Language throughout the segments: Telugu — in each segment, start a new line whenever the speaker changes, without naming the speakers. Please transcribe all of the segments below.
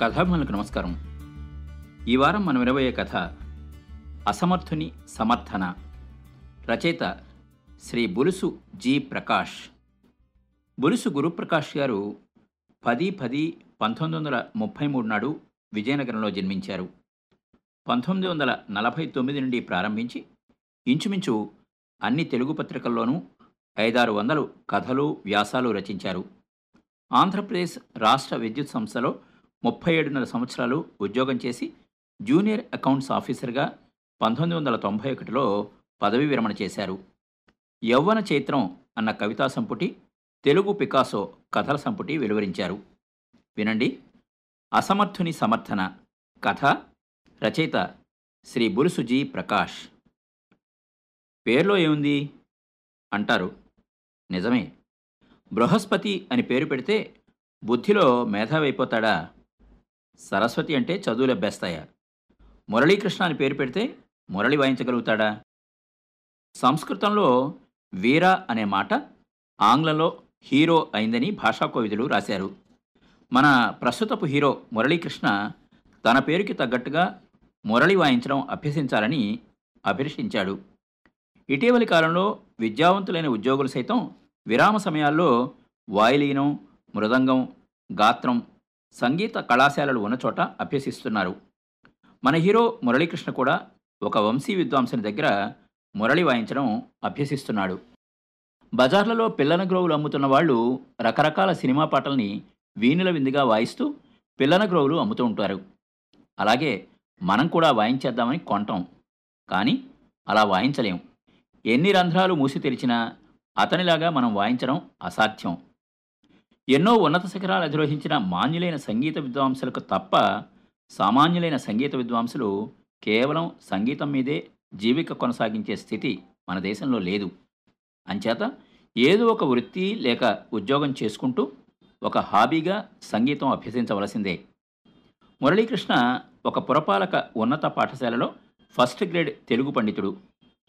కథాభిమానులకు నమస్కారం. ఈ వారం మనం వినబోయే కథ అసమర్థుని సమర్థన. రచయిత శ్రీ బులుసు జి ప్రకాష్. బులుసు గురుప్రకాష్ గారు పది పది పంతొమ్మిది వందల ముప్పై మూడు నాడు విజయనగరంలో జన్మించారు. పంతొమ్మిది వందల నలభై తొమ్మిది నుండి ప్రారంభించి ఇంచుమించు అన్ని తెలుగు పత్రికల్లోనూ ఐదారు వందలు కథలు వ్యాసాలు రచించారు. ఆంధ్రప్రదేశ్ రాష్ట్ర విద్యుత్ సంస్థలో ముప్పై ఏడున్నర సంవత్సరాలు ఉద్యోగం చేసి జూనియర్ అకౌంట్స్ ఆఫీసర్గా పంతొమ్మిది వందల తొంభై ఒకటిలో పదవి విరమణ చేశారు. యవ్వన చైత్రం అన్న కవితా సంపుటి తెలుగు పికాసో కథల సంపుటి వెలువరించారు. వినండి. అసమర్థుని సమర్థన కథ రచయిత శ్రీ బులుసుజీ ప్రకాష్. పేర్లో ఏముంది? అంటారు. నిజమే. బృహస్పతి అని పేరు పెడితే బుద్ధిలో మేధావైపోతాడా? సరస్వతి అంటే చదువులు అభ్యస్తాయా మురళీకృష్ణ అని పేరు పెడితే మురళి వాయించగలుగుతాడా? సంస్కృతంలో వీర అనే మాట ఆంగ్లంలో హీరో అయిందని భాషా కోవిదులు రాశారు. మన ప్రస్తుతపు హీరో మురళీకృష్ణ తన పేరుకి తగ్గట్టుగా మురళి వాయించడం అభ్యసించాలని అభిలషించాడు ఇటీవలి కాలంలో విద్యావంతులైన ఉద్యోగులు సైతం విరామ సమయాల్లో వాయులీనం మృదంగం గాత్రం సంగీత కళాశాలలు ఉన్న చోట అభ్యసిస్తున్నారు. మన హీరో మురళీకృష్ణ కూడా ఒక వంశీ విద్వాంసుని దగ్గర మురళి వాయించడం అభ్యసిస్తున్నాడు. బజార్లలో పిల్లన గ్రోవులు అమ్ముతున్న వాళ్ళు రకరకాల సినిమా పాటల్ని వీణుల విందుగా వాయిస్తూ పిల్లన గ్రోవులు అమ్ముతూ ఉంటారు. అలాగే మనం కూడా వాయించేద్దామని కొంటాం. కానీ అలా వాయించలేం. ఎన్ని రంధ్రాలు మూసి తెరిచినా అతనిలాగా మనం వాయించడం అసాధ్యం. ఎన్నో ఉన్నత శిఖరాలు అధిరోహించిన మాన్యులైన సంగీత విద్వాంసులకు తప్ప సామాన్యులైన సంగీత విద్వాంసులు కేవలం సంగీతం మీదే జీవిక కొనసాగించే స్థితి మన దేశంలో లేదు. అంచేత ఏదో ఒక వృత్తి లేక ఉద్యోగం చేసుకుంటూ ఒక హాబీగా సంగీతం అభ్యసించవలసిందే. మురళీకృష్ణ ఒక పురపాలక ఉన్నత పాఠశాలలో ఫస్ట్ గ్రేడ్ తెలుగు పండితుడు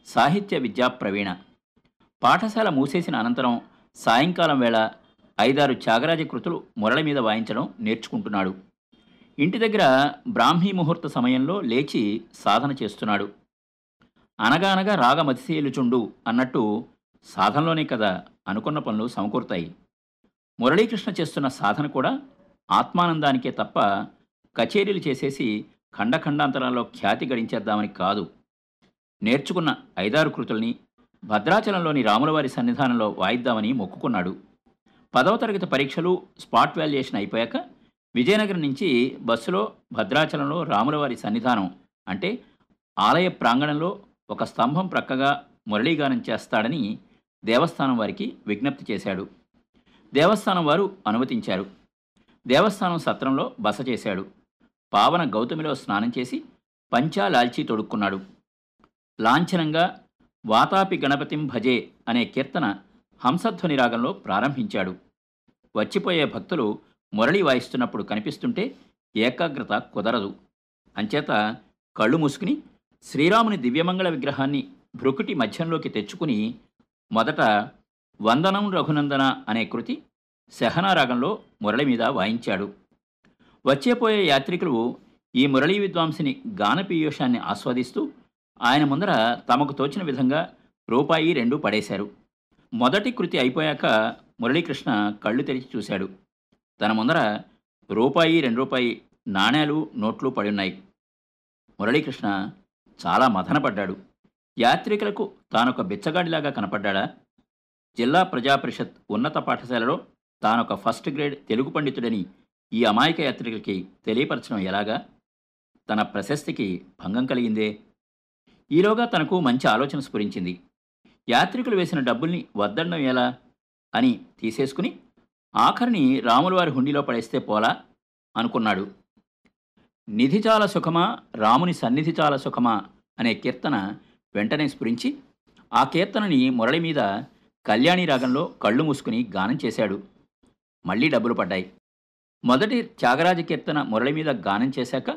సాహిత్య విద్యా ప్రవీణ. పాఠశాల మూసేసిన అనంతరం సాయంకాలం వేళ ఐదారు త్యాగరాజ కృతులు మురళ మీద వాయించడం నేర్చుకుంటున్నాడు. ఇంటి దగ్గర బ్రాహ్మీ ముహూర్త సమయంలో లేచి సాధన చేస్తున్నాడు. అనగానగా రాగమతిశీలుచుండు అన్నట్టు సాధనలోనే కదా అనుకున్న పనులు సమకూరుతాయి. మురళీకృష్ణ చేస్తున్న సాధన కూడా ఆత్మానందానికే తప్ప కచేరీలు చేసేసి ఖండఖండాంతరాల్లో ఖ్యాతి గడించేద్దామని కాదు. నేర్చుకున్న ఐదారు కృతుల్ని భద్రాచలంలోని రాములవారి సన్నిధానంలో వాయిద్దామని మొక్కుకున్నాడు. పదవ తరగతి పరీక్షలు స్పాట్ వాల్యుయేషన్ అయిపోయాక విజయనగరం నుంచి బస్సులో భద్రాచలంలో రాములవారి సన్నిధానం అంటే ఆలయ ప్రాంగణంలో ఒక స్తంభం ప్రక్కగా మురళీగానం చేస్తాడని దేవస్థానం వారికి విజ్ఞప్తి చేశాడు. దేవస్థానం వారు అనుమతించారు. దేవస్థానం సత్రంలో బస చేశాడు. పావన గౌతమిలో స్నానం చేసి పంచా లాల్చీ తొడుక్కున్నాడు. లాంఛనంగా వాతాపి గణపతిం భజే అనే కీర్తన హంసధ్వని రాగంలో ప్రారంభించాడు. వచ్చిపోయే భక్తులు మురళి వాయిస్తున్నప్పుడు కనిపిస్తుంటే ఏకాగ్రత కుదరదు. అంచేత కళ్ళు మూసుకుని శ్రీరాముని దివ్యమంగళ విగ్రహాన్ని భృకుటి మధ్యంలోకి తెచ్చుకుని మొదట వందనం రఘునందన అనే కృతి శహనా రాగంలో మురళి మీద వాయించాడు. వచ్చేపోయే యాత్రికులు ఈ మురళీ విద్వాంసుని గానపీయూషాన్ని ఆస్వాదిస్తూ ఆయన ముందర తమకు తోచిన విధంగా రూపాయి రెండు పడేశారు. మొదటి కృతి అయిపోయాక మురళీకృష్ణ కళ్ళు తెరిచి చూశాడు. తన ముందర రూపాయి రెండు రూపాయి నాణేలు నోట్లు పడి ఉన్నాయి. మురళీకృష్ణ చాలా మథనపడ్డాడు. యాత్రికులకు తానొక బిచ్చగాడిలాగా కనపడ్డాడా? జిల్లా ప్రజాపరిషత్ ఉన్నత పాఠశాలలో తానొక ఫస్ట్ గ్రేడ్ తెలుగు పండితుడని ఈ అమాయక యాత్రికులకి తెలియపరచడం ఎలాగా? తన ప్రశస్తికి భంగం కలిగిందే? ఈలోగా తనకు మంచి ఆలోచన స్ఫురించింది. యాత్రికులు వేసిన డబ్బుల్ని వద్దడం ఎలా? అని తీసేసుకుని ఆఖరిని రాములవారి హుండీలో పడేస్తే పోలా? అనుకున్నాడు. నిధి చాలా సుఖమా? రాముని సన్నిధి చాలా సుఖమా? అనే కీర్తన వెంటనే స్ఫురించి ఆ కీర్తనని మురళి మీద కళ్యాణి రాగంలో కళ్ళు మూసుకుని గానం చేశాడు. మళ్ళీ డబ్బులు పడ్డాయి. మొదటి త్యాగరాజ కీర్తన మురళి మీద గానం చేశాక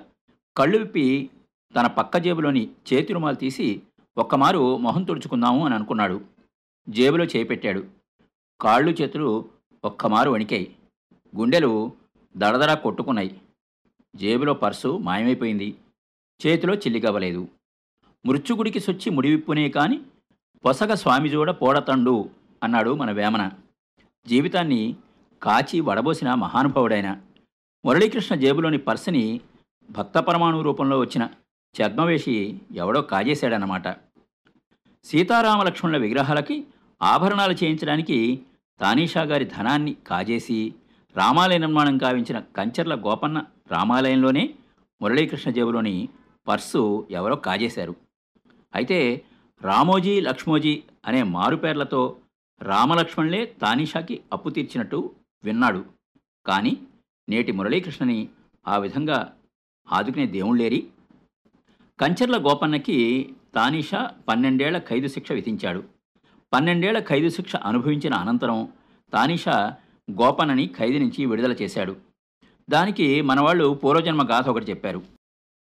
కళ్ళు విప్పి తన పక్క జేబులోని చేతి రుమాలు తీసి ఒక్కమారు మొహం తుడుచుకుందాము అని అనుకున్నాడు. జేబులో చేపెట్టాడు కాళ్ళు చేతులు ఒక్కమారు వణికాయి. గుండెలు దడదడా కొట్టుకున్నాయి. జేబులో పర్సు మాయమైపోయింది. చేతిలో చిల్లిగవ్వలేదు. మృత్యుగుడికి సొచ్చి ముడివిప్పునే కాని పొసగ స్వామిజోడ పోడతండు అన్నాడు మన వేమన. జీవితాన్ని కాచి వడబోసిన మహానుభావుడైన మురళీకృష్ణ జేబులోని పర్సుని భక్త పరమాణు రూపంలో వచ్చిన ఛద్మవేషి ఎవడో కాజేశాడనమాట సీతారామలక్ష్మణుల విగ్రహాలకి ఆభరణాలు చేయించడానికి తానీషా గారి ధనాన్ని కాజేసి రామాలయ నిర్మాణం కావించిన కంచర్ల గోపన్న రామాలయంలోనే మురళీకృష్ణ జేబులోని పర్సు ఎవరో కాజేశారు. అయితే రామోజీ లక్ష్మోజీ అనే మారుపేర్లతో రామలక్ష్మణులే తానీషాకి అప్పు తీర్చినట్టు విన్నాడు. కానీ నేటి మురళీకృష్ణని ఆ విధంగా ఆదుకునే దేవుళ్ళేరి కంచర్ల గోపన్నకి తానిషా పన్నెండేళ్ళ ఖైదు శిక్ష విధించాడు. పన్నెండేళ్ళ ఖైదు శిక్ష అనుభవించిన అనంతరం తానీషా గోపన్నని ఖైదు నుంచి విడుదల చేశాడు. దానికి మనవాళ్ళు పూర్వజన్మ గాథ ఒకటి చెప్పారు.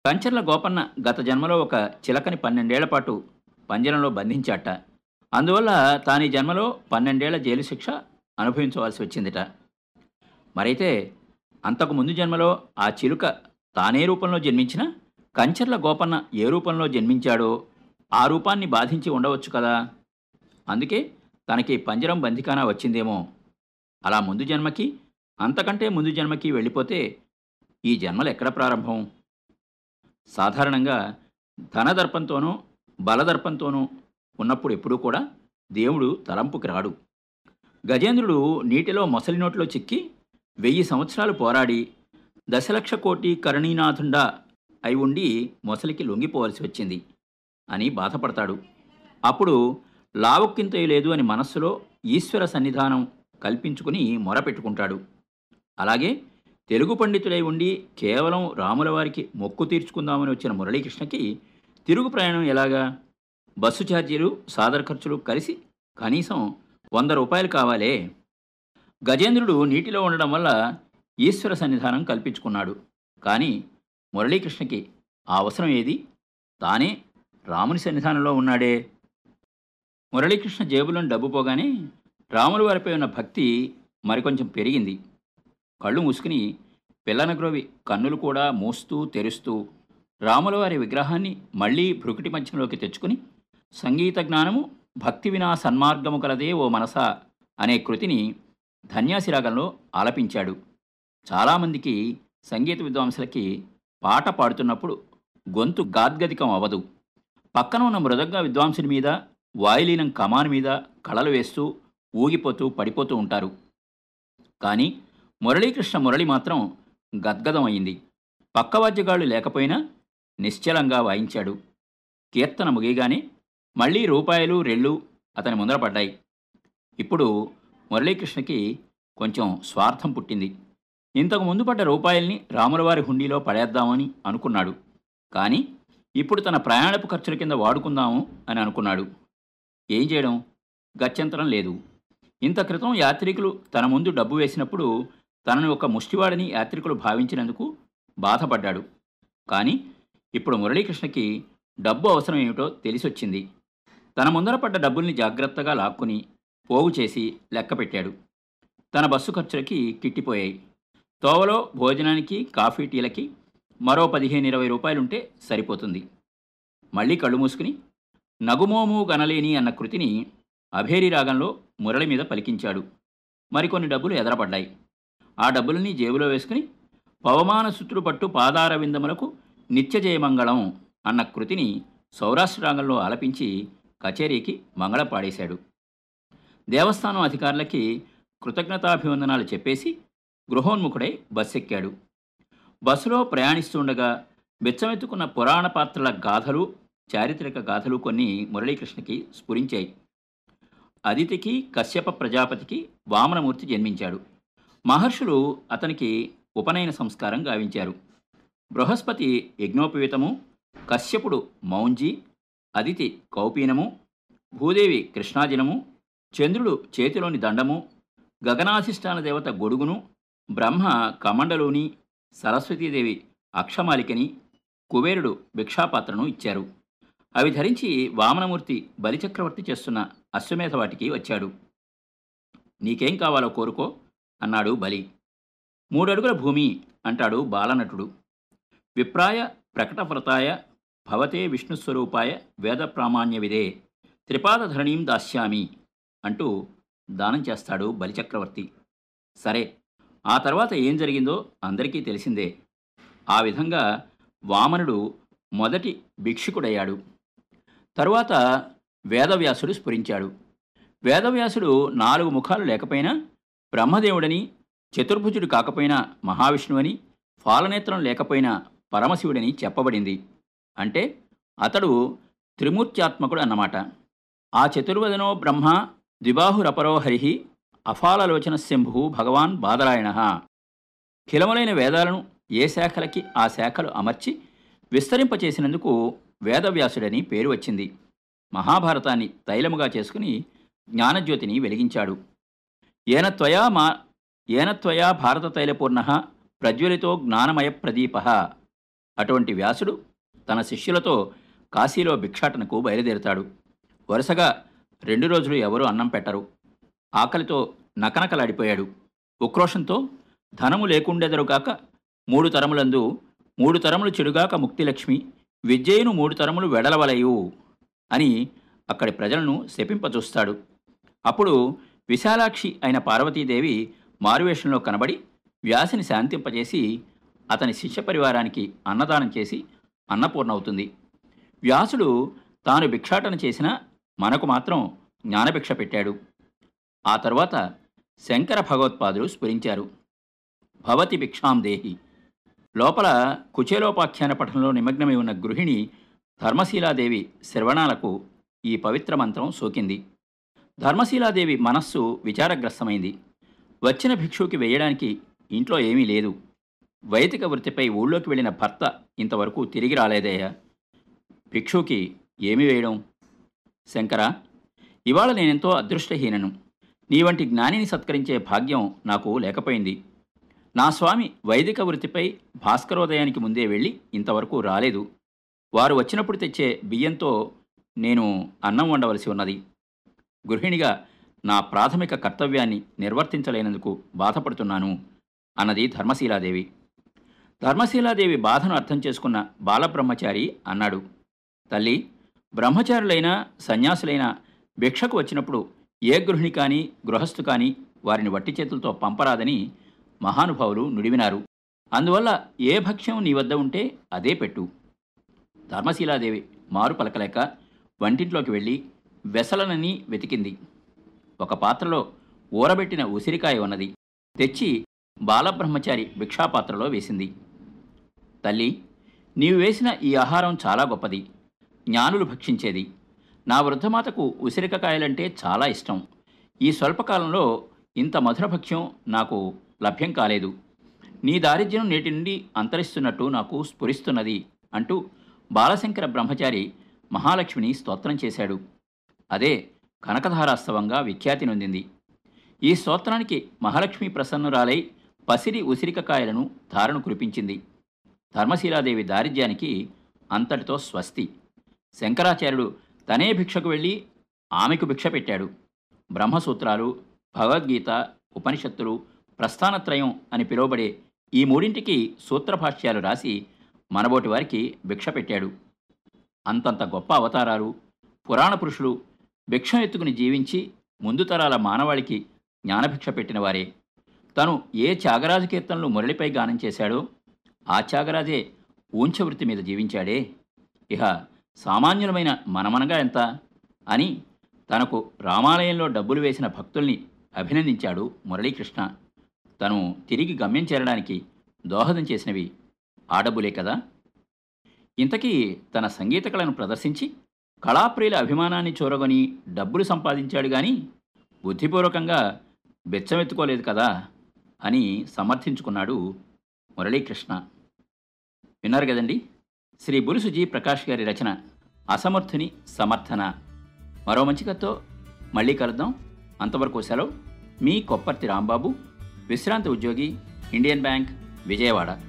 కంచర్ల గోపన్న గత జన్మలో ఒక చిలకని పన్నెండేళ్ళ పాటు పంజరంలో బంధించాట. అందువల్ల తాని జన్మలో పన్నెండేళ్ళ జైలు శిక్ష అనుభవించవలసి వచ్చిందిట. మరైతే అంతకు ముందు జన్మలో ఆ చిలుక తానే రూపంలో జన్మించిన కంచర్ల గోపన్న ఏ రూపంలో జన్మించాడో ఆ రూపాన్ని బాధించి ఉండవచ్చు కదా. అందుకే తనకి పంజరం బందికానా వచ్చిందేమో. అలా ముందు జన్మకి అంతకంటే ముందు జన్మకి వెళ్ళిపోతే ఈ జన్మలు ఎక్కడ ప్రారంభం? సాధారణంగా ధనదర్పంతోనూ బలదర్పంతోనూ ఉన్నప్పుడు ఎప్పుడూ కూడా దేవుడు తలంపుకి రాడు. గజేంద్రుడు నీటిలో మొసలి నోట్లో చిక్కి వెయ్యి సంవత్సరాలు పోరాడి దశలక్ష కోటి కరుణీనాథుండా అయి ఉండి మొసలికి లొంగిపోవలసి వచ్చింది అని బాధపడతాడు. అప్పుడు లావక్కింతయు లేదు అని మనస్సులో ఈశ్వర సన్నిధానం కల్పించుకుని మొరపెట్టుకుంటాడు అలాగే తెలుగు పండితుడై ఉండి కేవలం రాముల వారికి మొక్కు తీర్చుకుందామని వచ్చిన మురళీకృష్ణకి తిరుగు ప్రయాణం ఎలాగా? బస్సు ఛార్జీలు సాదర ఖర్చులు కలిసి కనీసం వంద రూపాయలు కావాలే. గజేంద్రుడు నీటిలో ఉండడం వల్ల ఈశ్వర సన్నిధానం కల్పించుకున్నాడు. కానీ మురళీకృష్ణకి ఆ అవసరం ఏది? తానే రాముని సన్నిధానంలో ఉన్నాడే. మురళీకృష్ణ జేబులోని డబ్బు పోగానే రాములు వారిపై ఉన్న భక్తి మరికొంచెం పెరిగింది. కళ్ళు మూసుకుని పిల్లనగ్రోవి కన్నులు కూడా మూస్తూ తెరుస్తూ రాములవారి విగ్రహాన్ని మళ్ళీ భృకుటి మధ్యంలోకి తెచ్చుకుని సంగీత జ్ఞానము భక్తి వినా సన్మార్గము కలదే ఓ మనస అనే కృతిని ధన్యాసిరాగంలో ఆలపించాడు. చాలామందికి సంగీత విద్వాంసులకి పాట పాడుతున్నప్పుడు గొంతు గాద్గదికం అవ్వదు. పక్కన ఉన్న మృదంగ విద్వాంసుని మీద వాయులీనం కమాన్ మీద కళలు వేస్తూ ఊగిపోతూ పడిపోతూ ఉంటారు. కానీ మురళీకృష్ణ మురళి మాత్రం గద్గదం అయింది పక్కవాద్యగాళ్ళు లేకపోయినా నిశ్చలంగా వాయించాడు. కీర్తన ముగియగానే మళ్ళీ రూపాయలు రెళ్ళు అతని ముందర పడ్డాయి. ఇప్పుడు మురళీకృష్ణకి కొంచెం స్వార్థం పుట్టింది. ఇంతకు ముందు పడ్డ రూపాయల్ని రాములవారి హుండీలో పడేద్దామని అనుకున్నాడు. కానీ ఇప్పుడు తన ప్రయాణపు ఖర్చుల కింద వాడుకుందాము అని అనుకున్నాడు. ఏం చేయడం? గత్యంతరం లేదు. ఇంత క్రితం యాత్రికులు తన ముందు డబ్బు వేసినప్పుడు తనను ఒక ముష్టివాడని యాత్రికులు భావించినందుకు బాధపడ్డాడు. కానీ ఇప్పుడు మురళీకృష్ణకి డబ్బు అవసరం ఏమిటో తెలిసొచ్చింది. తన ముందర పడ్డ డబ్బుల్ని జాగ్రత్తగా లాక్కుని పోగు చేసి లెక్క పెట్టాడు తన బస్సు ఖర్చులకి కిట్టిపోయాయి. తోవలో భోజనానికి కాఫీ టీలకి మరో పదిహేను ఇరవై రూపాయలుంటే సరిపోతుంది. మళ్ళీ కళ్ళు మూసుకుని నగుమోము గనలేని అన్న కృతిని అభేరి రాగంలో మురళి మీద పలికించాడు. మరికొన్ని డబ్బులు ఎదరపడ్డాయి. ఆ డబ్బులని జేబులో వేసుకుని పవమాన సుత్రుడు పట్టు పాదార విందములకు నిత్యజయమంగళం అన్న కృతిని సౌరాష్ట్ర రాగంలో ఆలపించి కచేరీకి మంగళ పాడేశాడు. దేవస్థానం అధికారులకి కృతజ్ఞతాభివందనాలు చెప్పేసి గృహోన్ముఖుడై బస్సెక్కాడు బస్సులో ప్రయాణిస్తుండగా బెచ్చమెత్తుకున్న పురాణ పాత్రల గాథలు చారిత్రక గాథలు కొన్ని మురళీకృష్ణకి స్ఫురించాయి. అదితికి కశ్యప ప్రజాపతికి వామనమూర్తి జన్మించాడు. మహర్షులు అతనికి ఉపనయన సంస్కారం గావించారు. బృహస్పతి యజ్ఞోపవీతము కశ్యపుడు మౌంజి అదితి కౌపీనము భూదేవి కృష్ణాజినము చంద్రుడు చేతిలోని దండము గగనాధిష్టాన దేవత గొడుగును బ్రహ్మ కమండలోని సరస్వతీదేవి అక్షమాలికని కుబేరుడు భిక్షాపాత్రను ఇచ్చారు. అవి ధరించి వామనమూర్తి బలిచక్రవర్తి చేస్తున్న అశ్వమేధ వాటికి వచ్చాడు. నీకేం కావాలో కోరుకో అన్నాడు బలి. మూడడుగుల భూమి అంటాడు బాలనటుడు. విప్రాయ ప్రకటవ్రతాయ భవతే విష్ణుస్వరూపాయ వేద ప్రామాణ్య విదే త్రిపాదధరణీం దాస్యామి అంటూ దానం చేస్తాడు బలిచక్రవర్తి. సరే ఆ తర్వాత ఏం జరిగిందో అందరికీ తెలిసిందే. ఆ విధంగా వామనుడు మొదటి భిక్షుకుడయ్యాడు. తరువాత వేదవ్యాసుడు స్ఫురించాడు. వేదవ్యాసుడు నాలుగు ముఖాలు లేకపోయినా బ్రహ్మదేవుడని చతుర్భుజుడు కాకపోయినా మహావిష్ణువని ఫాలనేత్రం లేకపోయినా పరమశివుడని చెప్పబడింది. అంటే అతడు త్రిమూర్త్యాత్మకుడు అన్నమాట. ఆ చతుర్వదనో బ్రహ్మ ద్విబాహురపరో హరి అఫాలలోచన శంభు భగవాన్ బాదరాయణ. ఖిలములైన వేదాలను ఏ శాఖలకి ఆ శాఖలు అమర్చి విస్తరింపచేసినందుకు వేదవ్యాసుడని పేరు వచ్చింది. మహాభారతాన్ని తైలముగా చేసుకుని జ్ఞానజ్యోతిని వెలిగించాడు. ఏనత్వయా మా ఏనత్వయా భారత తైలపూర్ణ ప్రజ్వలితో జ్ఞానమయ ప్రదీప. అటువంటి వ్యాసుడు తన శిష్యులతో కాశీలో భిక్షాటనకు బయలుదేరుతాడు. వరుసగా రెండు రోజులు ఎవరూ అన్నం పెట్టరు. ఆకలితో నకనకలాడిపోయాడు. ఉక్రోషంతో ధనము లేకుండెదరుగాక మూడు తరములందు మూడు తరములు చెడుగాక ముక్తిలక్ష్మి విజయను మూడు తరములు వెడలవలయు అని అక్కడి ప్రజలను శపింపచూస్తాడు అప్పుడు విశాలాక్షి అయిన పార్వతీదేవి మారువేషంలో కనబడి వ్యాసిని శాంతింపజేసి అతని శిష్య పరివారానికి అన్నదానం చేసి అన్నపూర్ణవుతుంది. వ్యాసుడు తాను భిక్షాటన చేసిన మనకు మాత్రం జ్ఞానభిక్ష పెట్టాడు. ఆ తర్వాత శంకర భగవత్పాదులు స్ఫురించారు. భవతి భిక్షాం దేహి. లోపల కుచేలోపాఖ్యాన పఠనంలో నిమగ్నమై ఉన్న గృహిణి ధర్మశీలాదేవి శ్రవణాలకు ఈ పవిత్ర మంత్రం సోకింది. ధర్మశీలాదేవి మనస్సు విచారగ్రస్తమైంది. వచ్చిన భిక్షువుకి వేయడానికి ఇంట్లో ఏమీ లేదు. వైదిక వృత్తిపై ఊళ్ళోకి వెళ్ళిన భర్త ఇంతవరకు తిరిగి రాలేదయ్యా. భిక్షువుకి ఏమి వేయడం? శంకర ఇవాళ నేనెంతో అదృష్టహీనను. నీ వంటి జ్ఞానిని సత్కరించే భాగ్యం నాకు లేకపోయింది. నా స్వామి వైదిక వృత్తిపై భాస్కరోదయానికి ముందే వెళ్ళి ఇంతవరకు రాలేదు. వారు వచ్చినప్పుడు తెచ్చే బియ్యంతో నేను అన్నం వండవలసి ఉన్నది. గృహిణిగా నా ప్రాథమిక కర్తవ్యాన్ని నిర్వర్తించలేనందుకు బాధపడుతున్నాను అన్నది ధర్మశీలాదేవి. ధర్మశీలాదేవి బాధను అర్థం చేసుకున్న బాలబ్రహ్మచారి అన్నాడు. తల్లి బ్రహ్మచారులైన సన్యాసులైన భిక్షకు వచ్చినప్పుడు ఏ గృహిణి కానీ గృహస్థు కానీ వారిని వట్టి చేతులతో పంపరాదని మహానుభావులు నుడివినారు. అందువల్ల ఏ భక్ష్యం నీ వద్ద ఉంటే అదే పెట్టు. ధర్మశీలాదేవి మారు పలకలేక వంటింట్లోకి వెళ్ళి వెసలనని వెతికింది. ఒక పాత్రలో ఊరబెట్టిన ఉసిరికాయ ఉన్నది. తెచ్చి బాలబ్రహ్మచారి భిక్షాపాత్రలో వేసింది. తల్లి నీవు వేసిన ఈ ఆహారం చాలా గొప్పది. జ్ఞానులు భక్షించేది. నా వృద్ధమాతకు ఉసిరికకాయలంటే చాలా ఇష్టం. ఈ స్వల్పకాలంలో ఇంత మధురభక్ష్యం నాకు లభ్యం కాలేదు. నీ దారిద్ర్యం నేటి నుండి అంతరిస్తున్నట్టు నాకు స్ఫురిస్తున్నది అంటూ బాలశంకర బ్రహ్మచారి మహాలక్ష్మిని స్తోత్రం చేశాడు. అదే కనకధారాస్తవంగా విఖ్యాతి నొందింది. ఈ స్తోత్రానికి మహాలక్ష్మి ప్రసన్నురాలై పసిరి ఉసిరికకాయలను ధారణ కురిపించింది. ధర్మశీలాదేవి దారిద్ర్యానికి అంతటితో స్వస్తి. శంకరాచార్యుడు తనే భిక్షకు వెళ్ళి ఆమెకు భిక్ష పెట్టాడు. బ్రహ్మసూత్రాలు భగవద్గీత ఉపనిషత్తులు ప్రస్థానత్రయం అని పిలువబడే ఈ మూడింటికి సూత్రభాష్యాలు రాసి మనబోటి వారికి భిక్ష పెట్టాడు. అంతంత గొప్ప అవతారాలు పురాణ పురుషులు భిక్ష ఎత్తుకుని జీవించి ముందు తరాల మానవాళికి జ్ఞానభిక్ష పెట్టిన వారే. తను ఏ త్యాగరాజు కీర్తనలు మురళిపై గానం చేశాడో ఆ త్యాగరాజే ఊంచవృత్తి మీద జీవించాడే. ఇహ సామాన్యులమైన మనమనగా ఎంత? అని తనకు రామాలయంలో డబ్బులు వేసిన భక్తుల్ని అభినందించాడు మురళీకృష్ణ. తను తిరిగి గమ్యం చేరడానికి దోహదం చేసినవి ఆ డబ్బులే కదా? ఇంతకీ తన సంగీత కళను ప్రదర్శించి కళాప్రియుల అభిమానాన్ని చూరగొని డబ్బులు సంపాదించాడు గాని బుద్ధిపూర్వకంగా బెచ్చమెత్తుకోలేదు కదా? అని సమర్థించుకున్నాడు మురళీకృష్ణ. విన్నారు కదండి? శ్రీ బులుసుజీ ప్రకాష్ గారి రచన అసమర్థుని సమర్థన. మరో మంచి కథతో మళ్ళీ కలుద్దాం. అంతవరకు సెలవు. మీ కొప్పర్తి రాంబాబు విశ్రాంతి ఉద్యోగి ఇండియన్ బ్యాంక్ విజయవాడ.